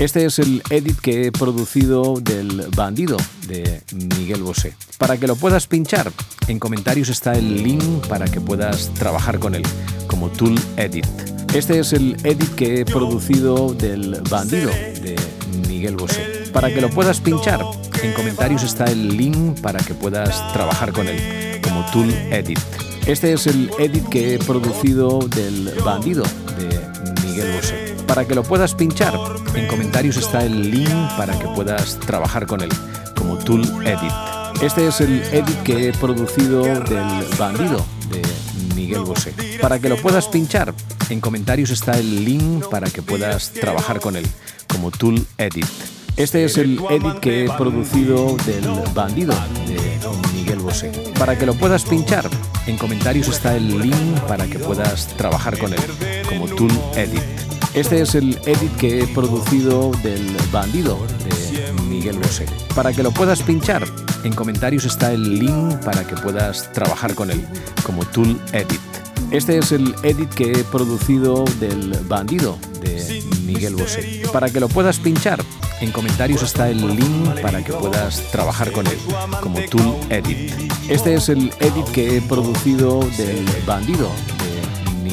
Este es el edit que he producido del Bandido de Miguel Bosé. Para que lo puedas pinchar, en comentarios está el link para que puedas trabajar con él como Tool Edit. Este es el edit que he producido del Bandido de Miguel Bosé. Para que lo puedas pinchar, en comentarios está el link para que puedas trabajar con él como Tool Edit. Este es el edit que he producido del Bandido de Miguel Bosé. Para que lo puedas pinchar, en comentarios está el link para que puedas trabajar con él como Tool Edit. Este es el edit que he producido del Bandido de Miguel Bosé. Para que lo puedas pinchar, en comentarios está el link para que puedas trabajar con él como Tool Edit. Este es el edit que he producido del Bandido de Miguel Bosé. Para que lo puedas pinchar, en comentarios está el link para que puedas trabajar con él como Tool Edit. Este es el edit que he producido del Bandido de Miguel Bosé. Para que lo puedas pinchar, en comentarios está el link para que puedas trabajar con él como Tool Edit. Este es el edit que he producido del Bandido de Miguel Bosé. Para que lo puedas pinchar, en comentarios está el link para que puedas trabajar con él como Tool Edit. Este es el edit que he producido del Bandido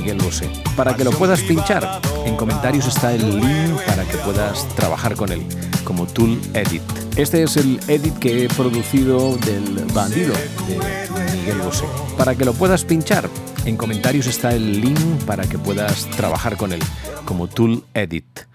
Miguel Bosé. Para que lo puedas pinchar, en comentarios está el link para que puedas trabajar con él como Tool Edit. Este es el edit que he producido del Bandido de Miguel Bosé. Para que lo puedas pinchar, en comentarios está el link para que puedas trabajar con él como Tool Edit.